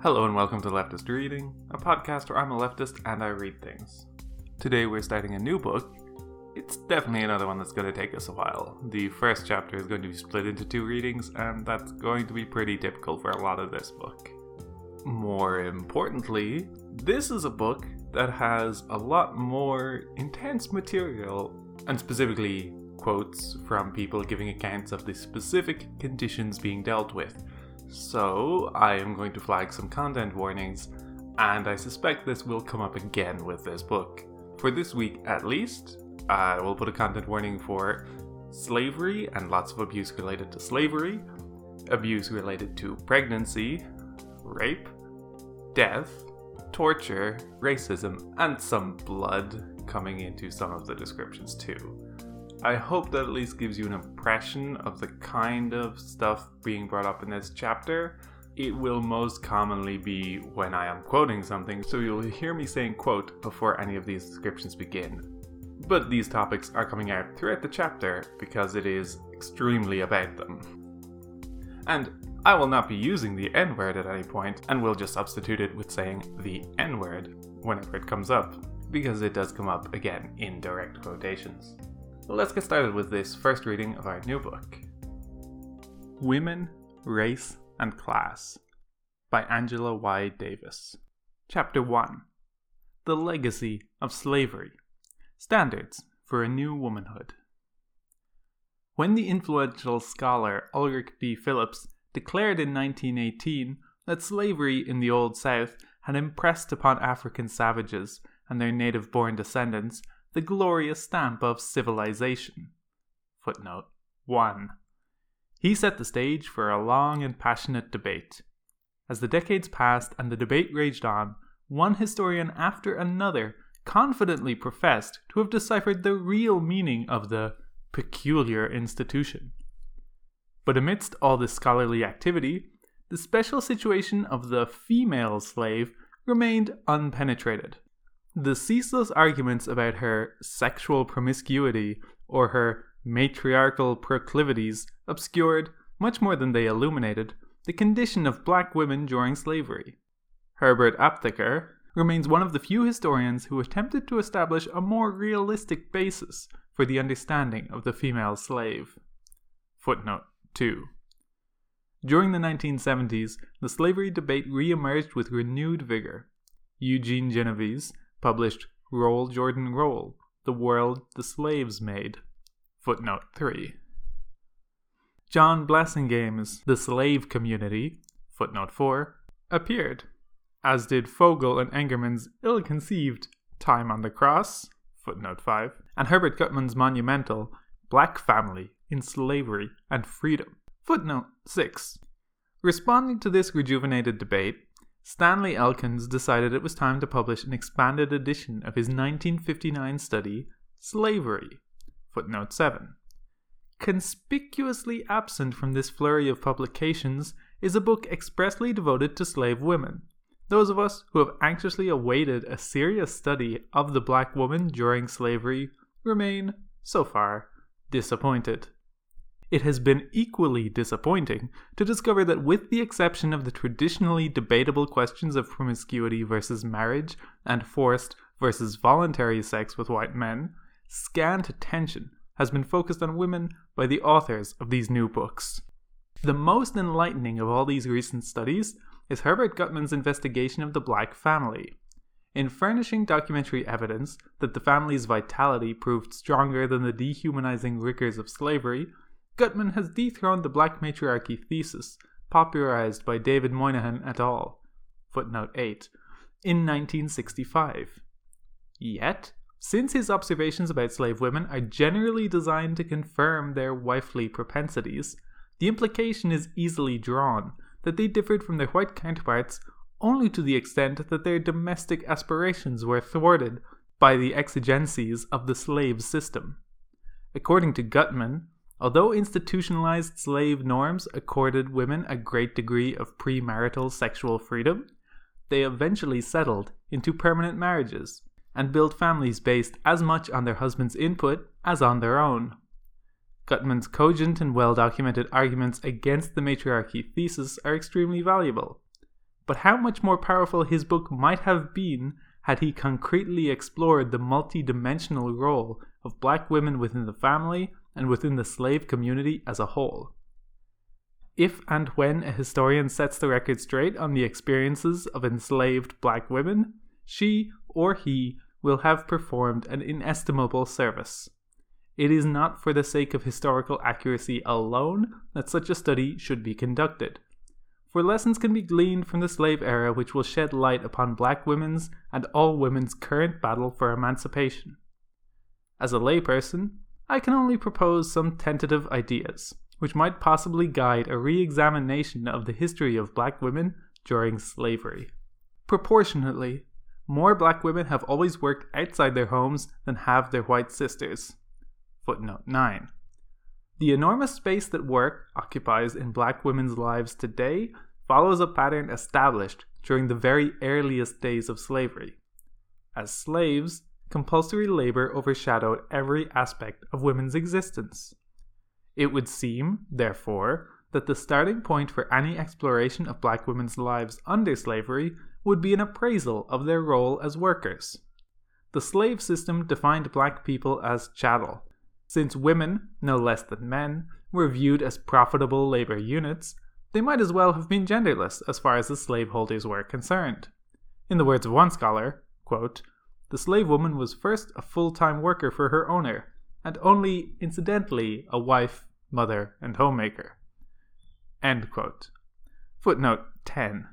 Hello and welcome to Leftist Reading, a podcast where I'm a leftist and I read things. Today we're starting a new book. It's definitely another one that's going to take us a while. The first chapter is going to be split into two readings, and that's going to be pretty typical for a lot of this book. More importantly, this is a book that has a lot more intense material, and specifically quotes from people giving accounts of the specific conditions being dealt with so I am going to flag some content warnings, and I suspect this will come up again with this book. For this week at least, I will put a content warning for slavery and lots of abuse related to slavery, abuse related to pregnancy, rape, death, torture, racism, and some blood coming into some of the descriptions too. I hope that at least gives you an impression of the kind of stuff being brought up in this chapter. It will most commonly be when I am quoting something, so you'll hear me saying quote before any of these descriptions begin. But these topics are coming out throughout the chapter because it is extremely about them. And I will not be using the N word at any point, and will just substitute it with saying the N word whenever it comes up, because it does come up again in direct quotations. Let's get started with this first reading of our new book Women, Race, and Class by Angela Y. Davis. Chapter 1 The Legacy of Slavery Standards for a New Womanhood. When the influential scholar Ulrich B. Phillips declared in 1918 that slavery in the Old South had impressed upon African savages and their native born descendants the glorious stamp of civilization. Footnote 1. He set the stage for a long and passionate debate. As the decades passed and the debate raged on, one historian after another confidently professed to have deciphered the real meaning of the peculiar institution. But amidst all this scholarly activity, the special situation of the female slave remained unpenetrated the ceaseless arguments about her sexual promiscuity or her matriarchal proclivities obscured, much more than they illuminated, the condition of black women during slavery. Herbert Aptheker remains one of the few historians who attempted to establish a more realistic basis for the understanding of the female slave. Footnote 2. During the 1970s, the slavery debate re emerged with renewed vigor. Eugene Genovese published Roll Jordan Roll, The World the Slaves Made. Footnote 3. John Blassingame's The Slave Community, footnote 4, appeared, as did Fogel and Engerman's ill conceived Time on the Cross, footnote 5, and Herbert Gutman's monumental Black Family in Slavery and Freedom, footnote 6. Responding to this rejuvenated debate, Stanley Elkins decided it was time to publish an expanded edition of his 1959 study, Slavery. Footnote 7. Conspicuously absent from this flurry of publications is a book expressly devoted to slave women. Those of us who have anxiously awaited a serious study of the black woman during slavery remain, so far, disappointed. It has been equally disappointing to discover that, with the exception of the traditionally debatable questions of promiscuity versus marriage and forced versus voluntary sex with white men, scant attention has been focused on women by the authors of these new books. The most enlightening of all these recent studies is Herbert Gutman's investigation of the black family. In furnishing documentary evidence that the family's vitality proved stronger than the dehumanizing rigors of slavery, Gutman has dethroned the black matriarchy thesis, popularized by David Moynihan et al. Footnote 8, in 1965. Yet, since his observations about slave women are generally designed to confirm their wifely propensities, the implication is easily drawn that they differed from their white counterparts only to the extent that their domestic aspirations were thwarted by the exigencies of the slave system. According to Gutman, Although institutionalized slave norms accorded women a great degree of premarital sexual freedom, they eventually settled into permanent marriages and built families based as much on their husband's input as on their own. Gutman's cogent and well documented arguments against the matriarchy thesis are extremely valuable. but how much more powerful his book might have been had he concretely explored the multi-dimensional role of black women within the family and within the slave community as a whole. If and when a historian sets the record straight on the experiences of enslaved black women, she or he will have performed an inestimable service. It is not for the sake of historical accuracy alone that such a study should be conducted, for lessons can be gleaned from the slave era which will shed light upon black women's and all women's current battle for emancipation. As a layperson, I can only propose some tentative ideas, which might possibly guide a re examination of the history of black women during slavery. Proportionately, more black women have always worked outside their homes than have their white sisters. Footnote 9. The enormous space that work occupies in black women's lives today follows a pattern established during the very earliest days of slavery. As slaves, compulsory labor overshadowed every aspect of women's existence. It would seem, therefore, that the starting point for any exploration of black women's lives under slavery would be an appraisal of their role as workers. The slave system defined black people as chattel, since women, no less than men, were viewed as profitable labor units, they might as well have been genderless as far as the slaveholders were concerned. In the words of one scholar, quote, the slave woman was first a full time worker for her owner, and only incidentally a wife, mother, and homemaker. Footnote 10.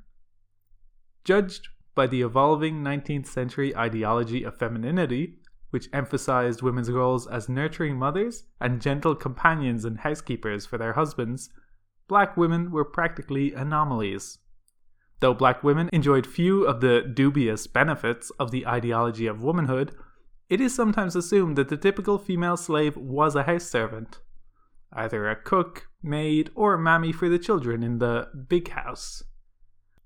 Judged by the evolving 19th century ideology of femininity, which emphasized women's roles as nurturing mothers and gentle companions and housekeepers for their husbands, black women were practically anomalies. Though black women enjoyed few of the dubious benefits of the ideology of womanhood, it is sometimes assumed that the typical female slave was a house servant, either a cook, maid, or mammy for the children in the big house.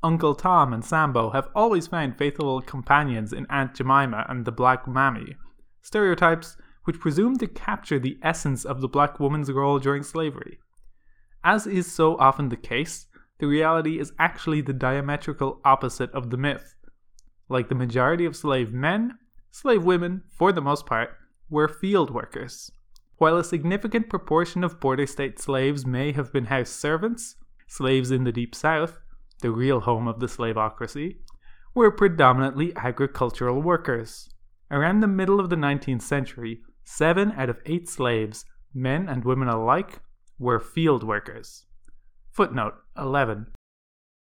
Uncle Tom and Sambo have always found faithful companions in Aunt Jemima and the Black Mammy, stereotypes which presume to capture the essence of the black woman's role during slavery. As is so often the case, the reality is actually the diametrical opposite of the myth. Like the majority of slave men, slave women, for the most part, were field workers. While a significant proportion of border state slaves may have been house servants, slaves in the Deep South, the real home of the slavocracy, were predominantly agricultural workers. Around the middle of the 19th century, seven out of eight slaves, men and women alike, were field workers. Footnote 11.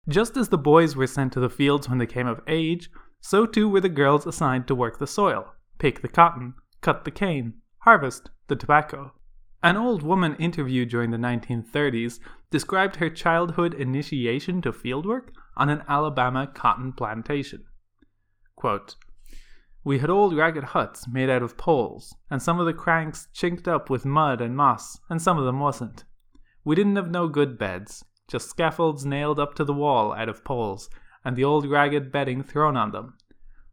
Just as the boys were sent to the fields when they came of age, so too were the girls assigned to work the soil, pick the cotton, cut the cane, harvest the tobacco. An old woman interviewed during the 1930s described her childhood initiation to fieldwork on an Alabama cotton plantation. Quote, we had old ragged huts made out of poles, and some of the cranks chinked up with mud and moss, and some of them wasn't. We didn't have no good beds, just scaffolds nailed up to the wall out of poles, and the old ragged bedding thrown on them.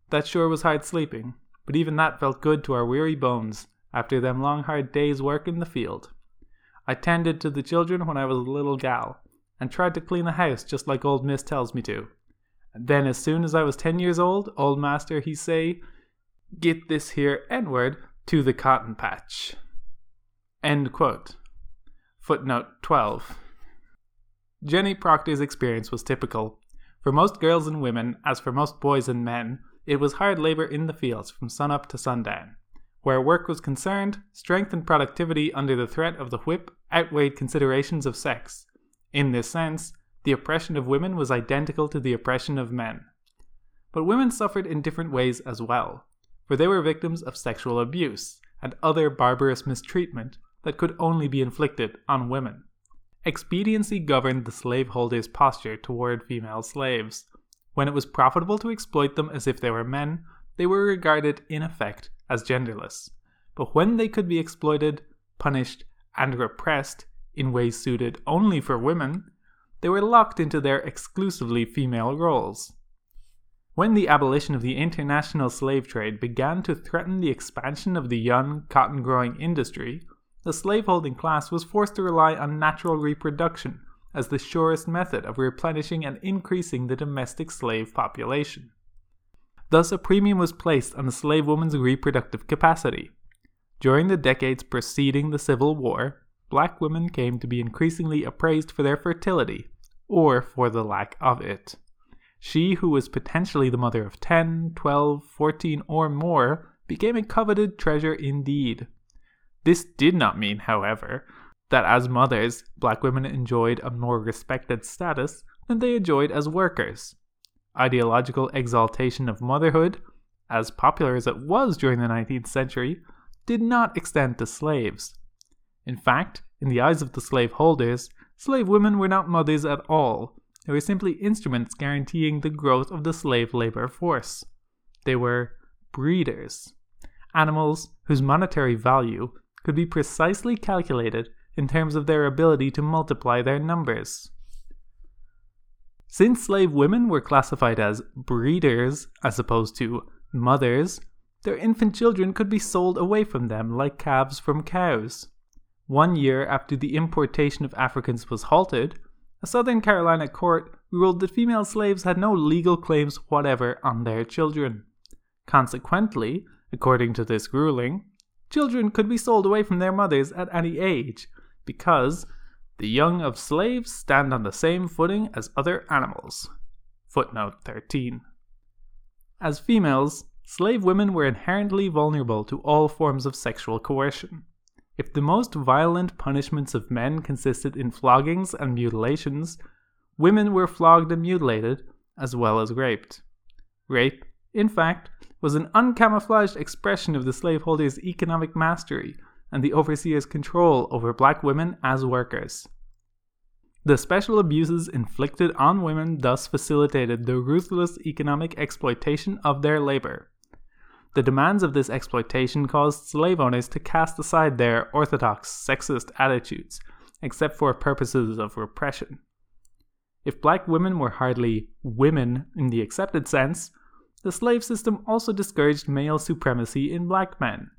That sure was hard sleeping, but even that felt good to our weary bones after them long hard days' work in the field. I tended to the children when I was a little gal, and tried to clean the house just like old Miss tells me to. Then as soon as I was ten years old, old master he say, get this here N word to the cotton patch. End quote. Footnote 12. Jenny Proctor's experience was typical. For most girls and women, as for most boys and men, it was hard labor in the fields from sunup to sundown. Where work was concerned, strength and productivity under the threat of the whip outweighed considerations of sex. In this sense, the oppression of women was identical to the oppression of men. But women suffered in different ways as well for they were victims of sexual abuse and other barbarous mistreatment that could only be inflicted on women. Expediency governed the slaveholders' posture toward female slaves. When it was profitable to exploit them as if they were men, they were regarded, in effect, as genderless. But when they could be exploited, punished, and repressed in ways suited only for women, they were locked into their exclusively female roles. When the abolition of the international slave trade began to threaten the expansion of the young cotton growing industry, the slaveholding class was forced to rely on natural reproduction as the surest method of replenishing and increasing the domestic slave population. Thus, a premium was placed on the slave woman's reproductive capacity. During the decades preceding the Civil War, black women came to be increasingly appraised for their fertility, or for the lack of it. She who was potentially the mother of 10, 12, 14, or more became a coveted treasure indeed. This did not mean, however, that as mothers, black women enjoyed a more respected status than they enjoyed as workers. Ideological exaltation of motherhood, as popular as it was during the 19th century, did not extend to slaves. In fact, in the eyes of the slaveholders, slave women were not mothers at all. They were simply instruments guaranteeing the growth of the slave labor force. They were breeders, animals whose monetary value could be precisely calculated in terms of their ability to multiply their numbers. Since slave women were classified as breeders as opposed to mothers, their infant children could be sold away from them like calves from cows. One year after the importation of Africans was halted, a Southern Carolina court ruled that female slaves had no legal claims whatever on their children. Consequently, according to this ruling, children could be sold away from their mothers at any age, because the young of slaves stand on the same footing as other animals. Footnote 13. As females, slave women were inherently vulnerable to all forms of sexual coercion. If the most violent punishments of men consisted in floggings and mutilations, women were flogged and mutilated as well as raped. Rape, in fact, was an uncamouflaged expression of the slaveholder's economic mastery and the overseer's control over black women as workers. The special abuses inflicted on women thus facilitated the ruthless economic exploitation of their labor. The demands of this exploitation caused slave owners to cast aside their orthodox sexist attitudes, except for purposes of repression. If black women were hardly women in the accepted sense, the slave system also discouraged male supremacy in black men,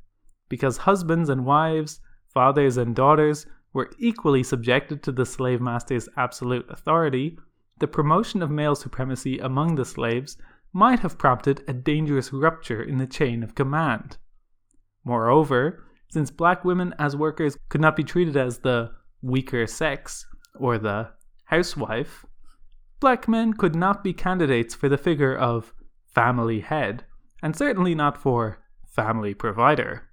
because husbands and wives, fathers and daughters were equally subjected to the slave master's absolute authority. The promotion of male supremacy among the slaves might have prompted a dangerous rupture in the chain of command. Moreover, since black women as workers could not be treated as the weaker sex or the housewife, black men could not be candidates for the figure of family head, and certainly not for family provider.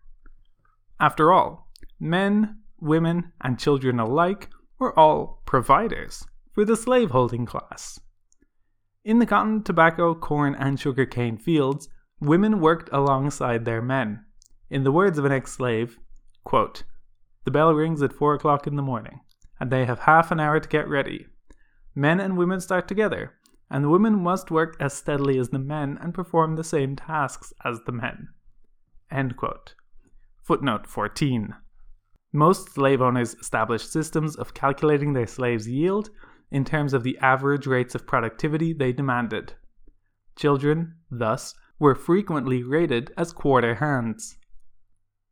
After all, men, women, and children alike were all providers for the slaveholding class. In the cotton, tobacco, corn, and sugarcane fields, women worked alongside their men. In the words of an ex slave, quote, The bell rings at four o'clock in the morning, and they have half an hour to get ready. Men and women start together, and the women must work as steadily as the men and perform the same tasks as the men. Footnote 14. Most slave owners established systems of calculating their slaves' yield in terms of the average rates of productivity they demanded. Children, thus, were frequently rated as quarter hands.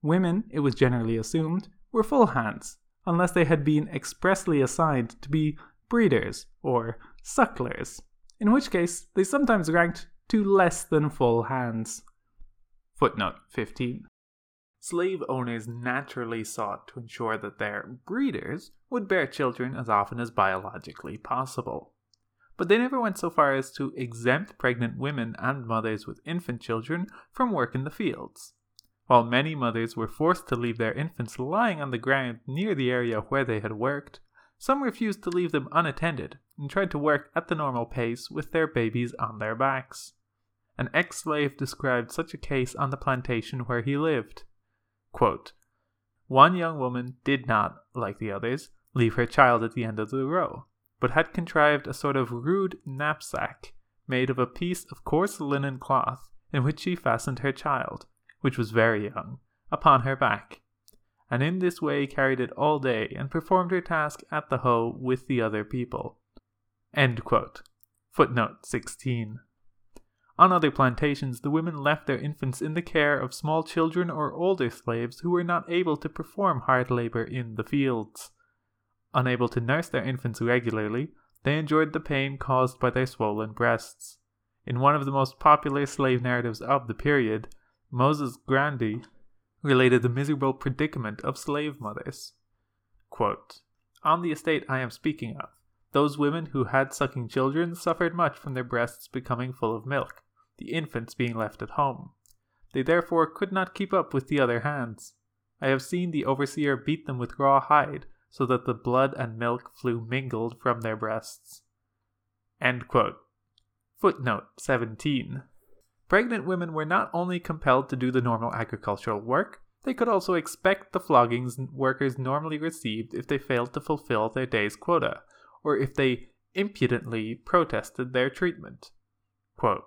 Women, it was generally assumed, were full hands, unless they had been expressly assigned to be breeders or sucklers in which case they sometimes ranked to less than full hands. Footnote 15. Slave owners naturally sought to ensure that their breeders would bear children as often as biologically possible. But they never went so far as to exempt pregnant women and mothers with infant children from work in the fields. While many mothers were forced to leave their infants lying on the ground near the area where they had worked, some refused to leave them unattended and tried to work at the normal pace with their babies on their backs. An ex slave described such a case on the plantation where he lived. Quote, One young woman did not, like the others, leave her child at the end of the row, but had contrived a sort of rude knapsack made of a piece of coarse linen cloth in which she fastened her child, which was very young, upon her back and in this way carried it all day and performed her task at the hoe with the other people. Footnote 16. On other plantations, the women left their infants in the care of small children or older slaves who were not able to perform hard labor in the fields. Unable to nurse their infants regularly, they endured the pain caused by their swollen breasts. In one of the most popular slave narratives of the period, Moses Grandy related the miserable predicament of slave mothers. Quote, On the estate I am speaking of, those women who had sucking children suffered much from their breasts becoming full of milk, the infants being left at home. They therefore could not keep up with the other hands. I have seen the overseer beat them with raw hide, so that the blood and milk flew mingled from their breasts. Footnote 17. Pregnant women were not only compelled to do the normal agricultural work, they could also expect the floggings workers normally received if they failed to fulfill their day's quota, or if they impudently protested their treatment. Quote,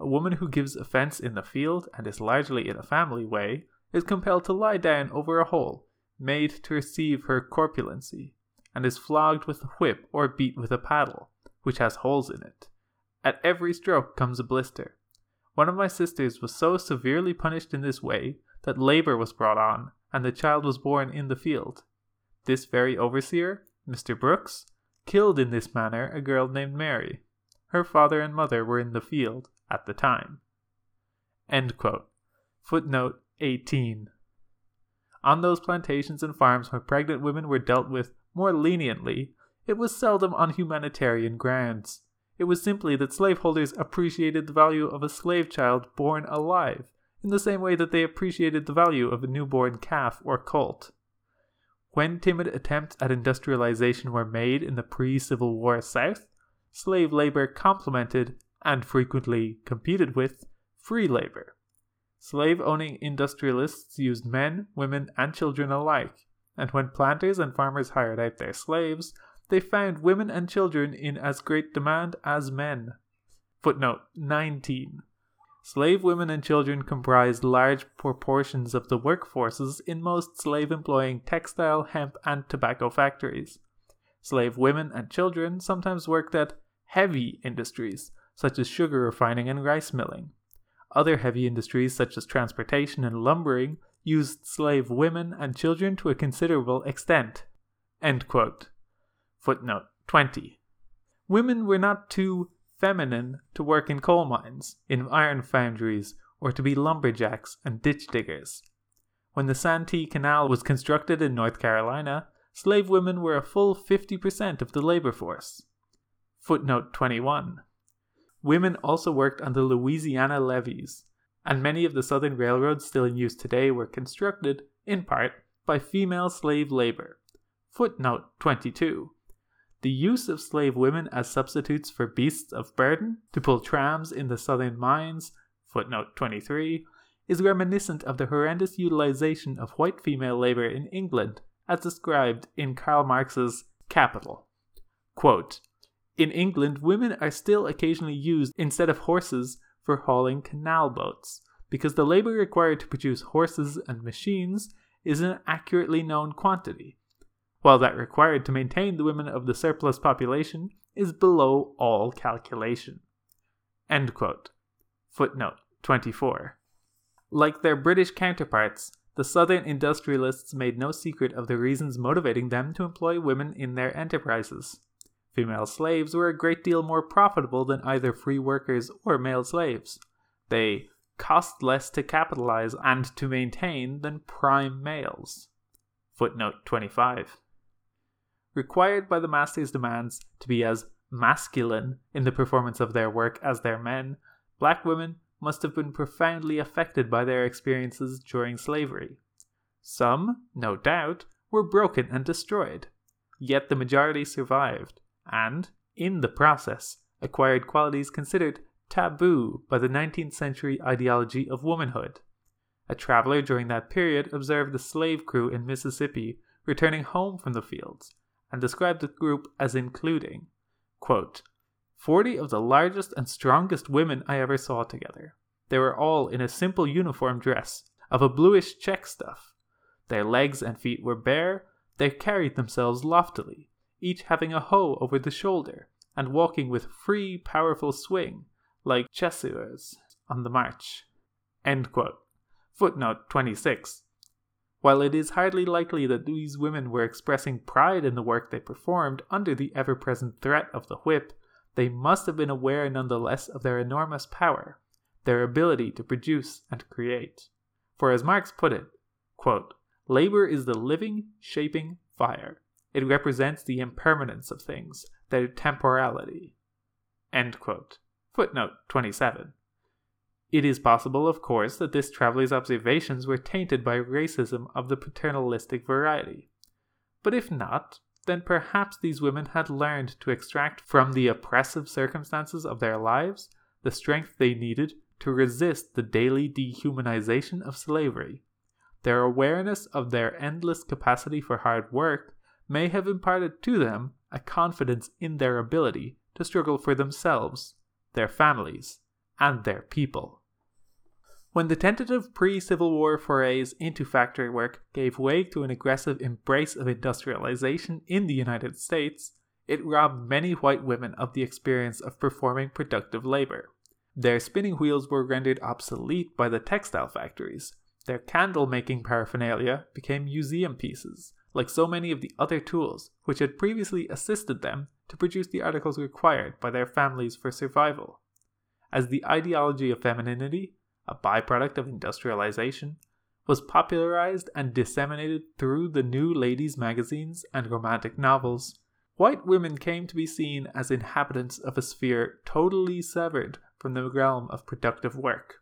a woman who gives offense in the field and is largely in a family way is compelled to lie down over a hole made to receive her corpulency, and is flogged with a whip or beat with a paddle, which has holes in it. At every stroke comes a blister. One of my sisters was so severely punished in this way that labor was brought on, and the child was born in the field. This very overseer, Mr. Brooks, killed in this manner a girl named Mary. Her father and mother were in the field at the time. Footnote 18. On those plantations and farms where pregnant women were dealt with more leniently, it was seldom on humanitarian grounds. It was simply that slaveholders appreciated the value of a slave child born alive, in the same way that they appreciated the value of a newborn calf or colt. When timid attempts at industrialization were made in the pre Civil War South, slave labor complemented, and frequently competed with, free labor. Slave owning industrialists used men, women, and children alike, and when planters and farmers hired out their slaves, they found women and children in as great demand as men. Footnote 19. Slave women and children comprised large proportions of the workforces in most slave employing textile, hemp, and tobacco factories. Slave women and children sometimes worked at heavy industries, such as sugar refining and rice milling. Other heavy industries, such as transportation and lumbering, used slave women and children to a considerable extent. Footnote 20. Women were not too feminine to work in coal mines, in iron foundries, or to be lumberjacks and ditch diggers. When the Santee Canal was constructed in North Carolina, slave women were a full 50% of the labor force. Footnote 21. Women also worked on the Louisiana levees, and many of the southern railroads still in use today were constructed, in part, by female slave labor. Footnote 22. The use of slave women as substitutes for beasts of burden to pull trams in the southern mines, footnote 23, is reminiscent of the horrendous utilization of white female labor in England, as described in Karl Marx's Capital. Quote, in England, women are still occasionally used instead of horses for hauling canal boats, because the labor required to produce horses and machines is an accurately known quantity, while that required to maintain the women of the surplus population is below all calculation. Footnote 24. Like their British counterparts, the Southern industrialists made no secret of the reasons motivating them to employ women in their enterprises. Female slaves were a great deal more profitable than either free workers or male slaves. They cost less to capitalize and to maintain than prime males. Footnote 25. Required by the master's demands to be as masculine in the performance of their work as their men, black women must have been profoundly affected by their experiences during slavery. Some, no doubt, were broken and destroyed, yet the majority survived and, in the process, acquired qualities considered taboo by the 19th century ideology of womanhood. A traveler during that period observed the slave crew in Mississippi returning home from the fields and described the group as including, quote, 40 of the largest and strongest women I ever saw together. They were all in a simple uniform dress of a bluish check stuff. Their legs and feet were bare, they carried themselves loftily, each having a hoe over the shoulder, and walking with free, powerful swing, like chasseurs on the march. Footnote 26. While it is hardly likely that these women were expressing pride in the work they performed under the ever present threat of the whip, they must have been aware nonetheless of their enormous power, their ability to produce and create. For as Marx put it, quote, labor is the living, shaping fire. It represents the impermanence of things, their temporality. Footnote 27. It is possible, of course, that this traveler's observations were tainted by racism of the paternalistic variety. But if not, then perhaps these women had learned to extract from the oppressive circumstances of their lives the strength they needed to resist the daily dehumanization of slavery. Their awareness of their endless capacity for hard work may have imparted to them a confidence in their ability to struggle for themselves, their families, and their people. When the tentative pre Civil War forays into factory work gave way to an aggressive embrace of industrialization in the United States, it robbed many white women of the experience of performing productive labor. Their spinning wheels were rendered obsolete by the textile factories. Their candle making paraphernalia became museum pieces, like so many of the other tools which had previously assisted them to produce the articles required by their families for survival. As the ideology of femininity, a byproduct of industrialization, was popularized and disseminated through the new ladies' magazines and romantic novels, white women came to be seen as inhabitants of a sphere totally severed from the realm of productive work.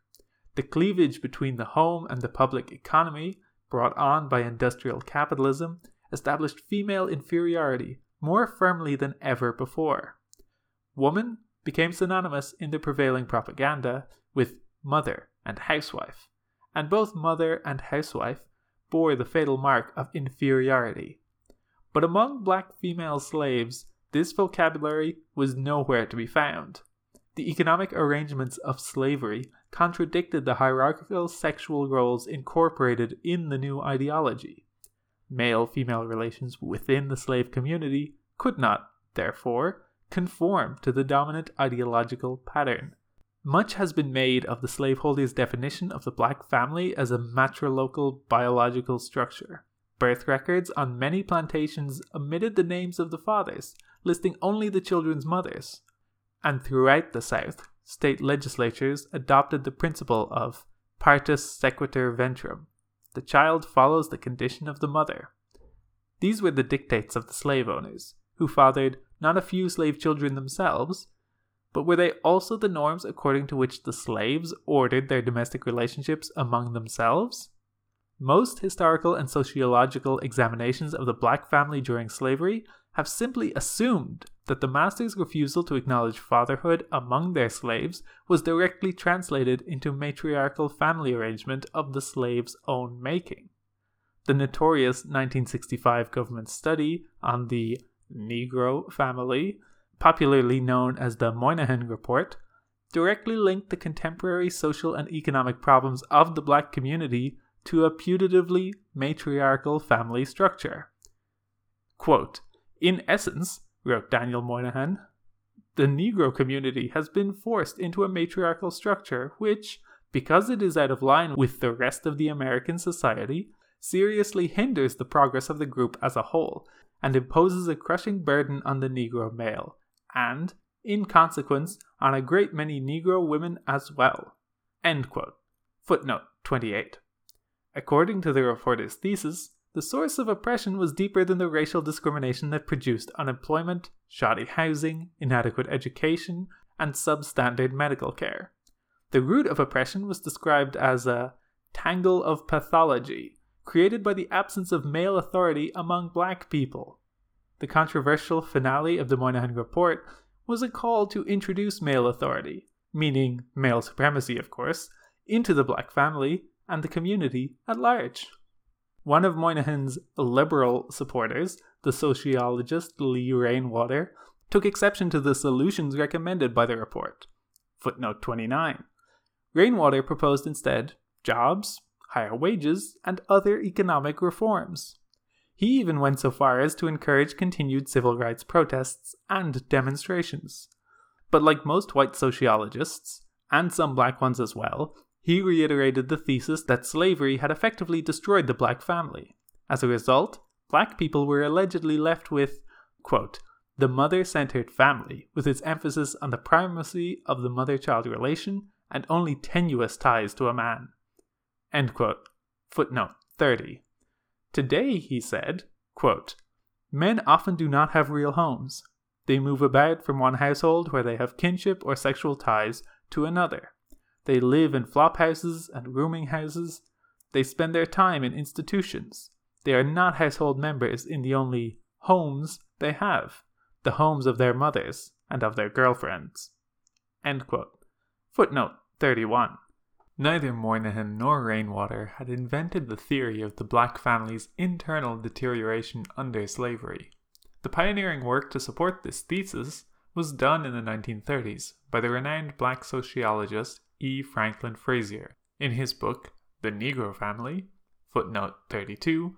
The cleavage between the home and the public economy, brought on by industrial capitalism, established female inferiority more firmly than ever before. Woman became synonymous in the prevailing propaganda with mother and housewife, and both mother and housewife bore the fatal mark of inferiority. But among black female slaves, this vocabulary was nowhere to be found. The economic arrangements of slavery contradicted the hierarchical sexual roles incorporated in the new ideology. Male female relations within the slave community could not, therefore, conform to the dominant ideological pattern. Much has been made of the slaveholder's definition of the black family as a matrilocal biological structure. Birth records on many plantations omitted the names of the fathers, listing only the children's mothers and throughout the South, state legislatures adopted the principle of partus sequitur ventrum the child follows the condition of the mother. These were the dictates of the slave owners, who fathered not a few slave children themselves, but were they also the norms according to which the slaves ordered their domestic relationships among themselves? Most historical and sociological examinations of the black family during slavery have simply assumed that the master's refusal to acknowledge fatherhood among their slaves was directly translated into matriarchal family arrangement of the slave's own making. The notorious 1965 government study on the Negro family, popularly known as the Moynihan Report, directly linked the contemporary social and economic problems of the black community to a putatively matriarchal family structure. Quote, in essence, wrote Daniel Moynihan, the Negro community has been forced into a matriarchal structure which, because it is out of line with the rest of the American society, seriously hinders the progress of the group as a whole and imposes a crushing burden on the Negro male, and, in consequence, on a great many Negro women as well. Footnote 28. According to the reporter's thesis, the source of oppression was deeper than the racial discrimination that produced unemployment, shoddy housing, inadequate education, and substandard medical care. The root of oppression was described as a tangle of pathology created by the absence of male authority among black people. The controversial finale of the Moynihan Report was a call to introduce male authority, meaning male supremacy, of course, into the black family and the community at large. One of Moynihan's liberal supporters, the sociologist Lee Rainwater, took exception to the solutions recommended by the report. Footnote 29. Rainwater proposed instead jobs, higher wages, and other economic reforms. He even went so far as to encourage continued civil rights protests and demonstrations. But like most white sociologists, and some black ones as well, he reiterated the thesis that slavery had effectively destroyed the black family. As a result, black people were allegedly left with, quote, the mother centered family, with its emphasis on the primacy of the mother child relation and only tenuous ties to a man. End quote. Footnote 30. Today, he said, quote, Men often do not have real homes. They move about from one household where they have kinship or sexual ties to another. They live in flop houses and rooming houses. They spend their time in institutions. They are not household members in the only homes they have the homes of their mothers and of their girlfriends. Footnote 31. Neither Moynihan nor Rainwater had invented the theory of the black family's internal deterioration under slavery. The pioneering work to support this thesis was done in the 1930s by the renowned black sociologist E. Franklin Frazier in his book The Negro Family, footnote 32,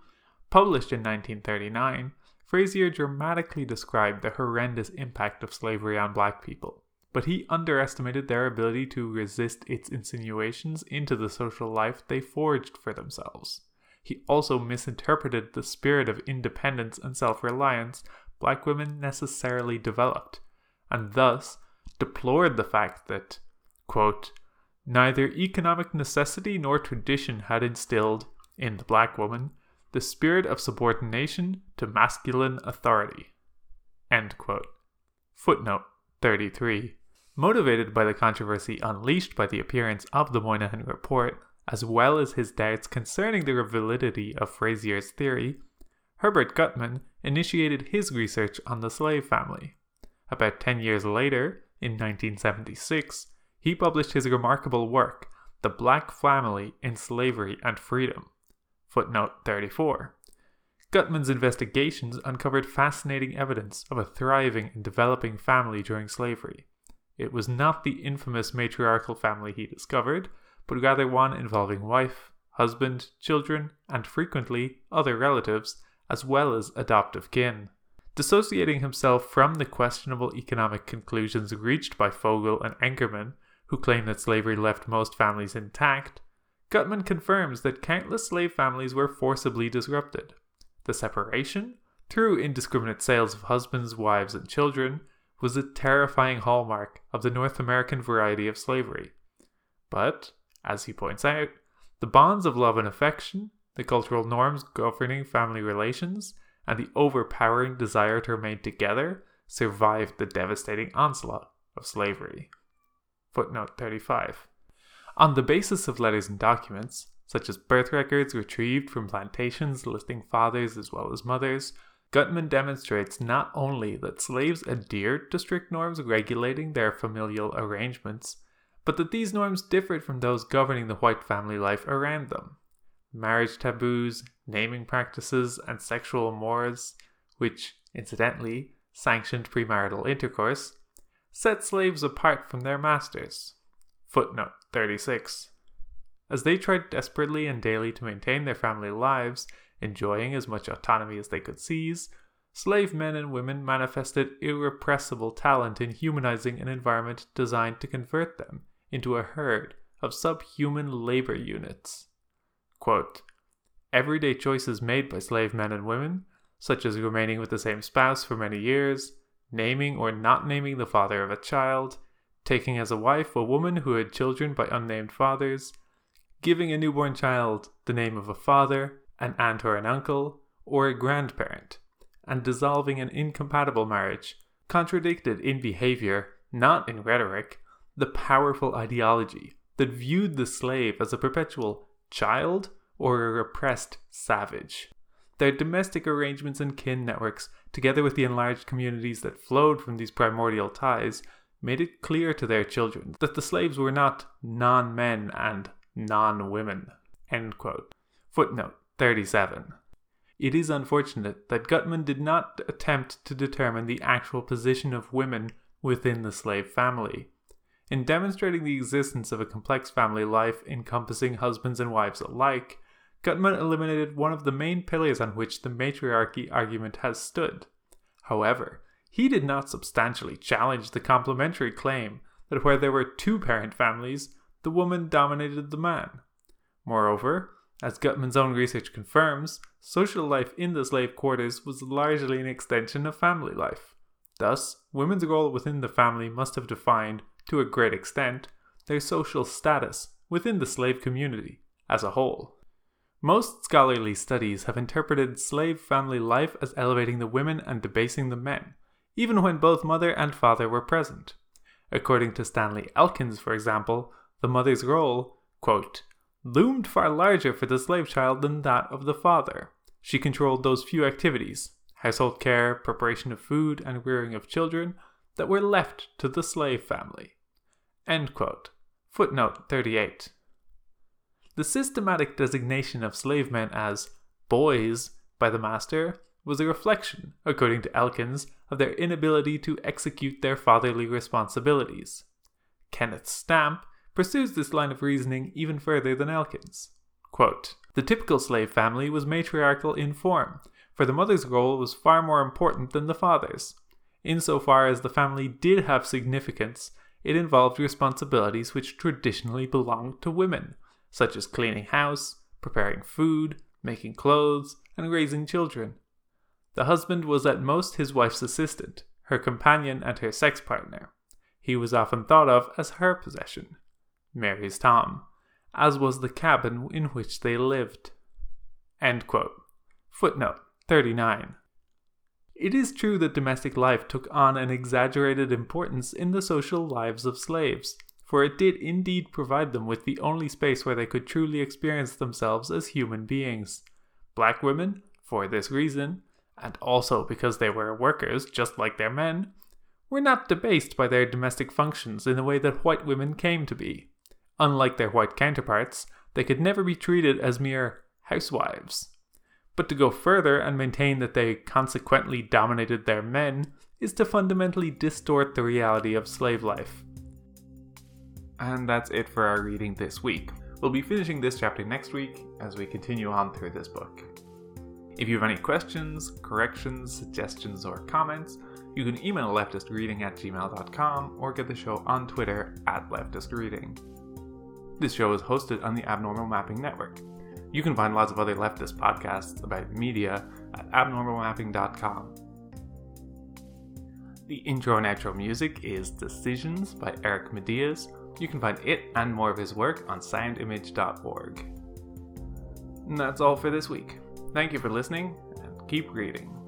published in 1939. Frazier dramatically described the horrendous impact of slavery on black people but he underestimated their ability to resist its insinuations into the social life they forged for themselves. He also misinterpreted the spirit of independence and self reliance black women necessarily developed, and thus deplored the fact that, quote, neither economic necessity nor tradition had instilled, in the black woman, the spirit of subordination to masculine authority. Footnote 33. Motivated by the controversy unleashed by the appearance of the Moynihan Report, as well as his doubts concerning the validity of Frazier's theory, Herbert Gutman initiated his research on the slave family. About 10 years later, in 1976, he published his remarkable work, The Black Family in Slavery and Freedom. Footnote 34. Gutman's investigations uncovered fascinating evidence of a thriving and developing family during slavery it was not the infamous matriarchal family he discovered, but rather one involving wife, husband, children, and frequently other relatives, as well as adoptive kin. Dissociating himself from the questionable economic conclusions reached by Fogel and Engerman, who claim that slavery left most families intact, Gutman confirms that countless slave families were forcibly disrupted. The separation, through indiscriminate sales of husbands, wives, and children, was a terrifying hallmark of the North American variety of slavery. But, as he points out, the bonds of love and affection, the cultural norms governing family relations, and the overpowering desire to remain together survived the devastating onslaught of slavery. Footnote 35. On the basis of letters and documents, such as birth records retrieved from plantations listing fathers as well as mothers, Gutman demonstrates not only that slaves adhered to strict norms regulating their familial arrangements, but that these norms differed from those governing the white family life around them. Marriage taboos, naming practices, and sexual mores, which, incidentally, sanctioned premarital intercourse, set slaves apart from their masters. Footnote 36. As they tried desperately and daily to maintain their family lives, enjoying as much autonomy as they could seize, slave men and women manifested irrepressible talent in humanizing an environment designed to convert them into a herd of subhuman labor units. Quote, Everyday choices made by slave men and women, such as remaining with the same spouse for many years, naming or not naming the father of a child, taking as a wife a woman who had children by unnamed fathers, giving a newborn child the name of a father, an aunt or an uncle, or a grandparent, and dissolving an incompatible marriage contradicted in behavior, not in rhetoric, the powerful ideology that viewed the slave as a perpetual child or a repressed savage. Their domestic arrangements and kin networks, together with the enlarged communities that flowed from these primordial ties, made it clear to their children that the slaves were not non men and non women. Footnote 37. It is unfortunate that Gutman did not attempt to determine the actual position of women within the slave family. In demonstrating the existence of a complex family life encompassing husbands and wives alike, Gutman eliminated one of the main pillars on which the matriarchy argument has stood. However, he did not substantially challenge the complementary claim that where there were two parent families, the woman dominated the man. Moreover, as Gutman's own research confirms, social life in the slave quarters was largely an extension of family life. Thus, women's role within the family must have defined, to a great extent, their social status within the slave community as a whole. Most scholarly studies have interpreted slave family life as elevating the women and debasing the men, even when both mother and father were present. According to Stanley Elkins, for example, the mother's role, quote, loomed far larger for the slave child than that of the father. She controlled those few activities household care, preparation of food, and rearing of children that were left to the slave family. Footnote 38. The systematic designation of slave men as boys by the master was a reflection, according to Elkins, of their inability to execute their fatherly responsibilities. Kenneth Stampp pursues this line of reasoning even further than Elkins. Quote, the typical slave family was matriarchal in form, for the mother's role was far more important than the father's. Insofar as the family did have significance, it involved responsibilities which traditionally belonged to women, such as cleaning house, preparing food, making clothes, and raising children. The husband was at most his wife's assistant, her companion, and her sex partner. He was often thought of as her possession. Mary's Tom, as was the cabin in which they lived. Footnote 39. It is true that domestic life took on an exaggerated importance in the social lives of slaves, for it did indeed provide them with the only space where they could truly experience themselves as human beings. Black women, for this reason, and also because they were workers just like their men, were not debased by their domestic functions in the way that white women came to be. Unlike their white counterparts, they could never be treated as mere housewives. But to go further and maintain that they consequently dominated their men is to fundamentally distort the reality of slave life. And that's it for our reading this week. We'll be finishing this chapter next week as we continue on through this book. If you have any questions, corrections, suggestions, or comments, you can email leftistreading at gmail.com or get the show on Twitter at leftistreading. This show is hosted on the Abnormal Mapping Network. You can find lots of other leftist podcasts about media at abnormalmapping.com. The intro and outro music is Decisions by Eric Matyas. You can find it and more of his work on soundimage.org. And that's all for this week. Thank you for listening and keep reading.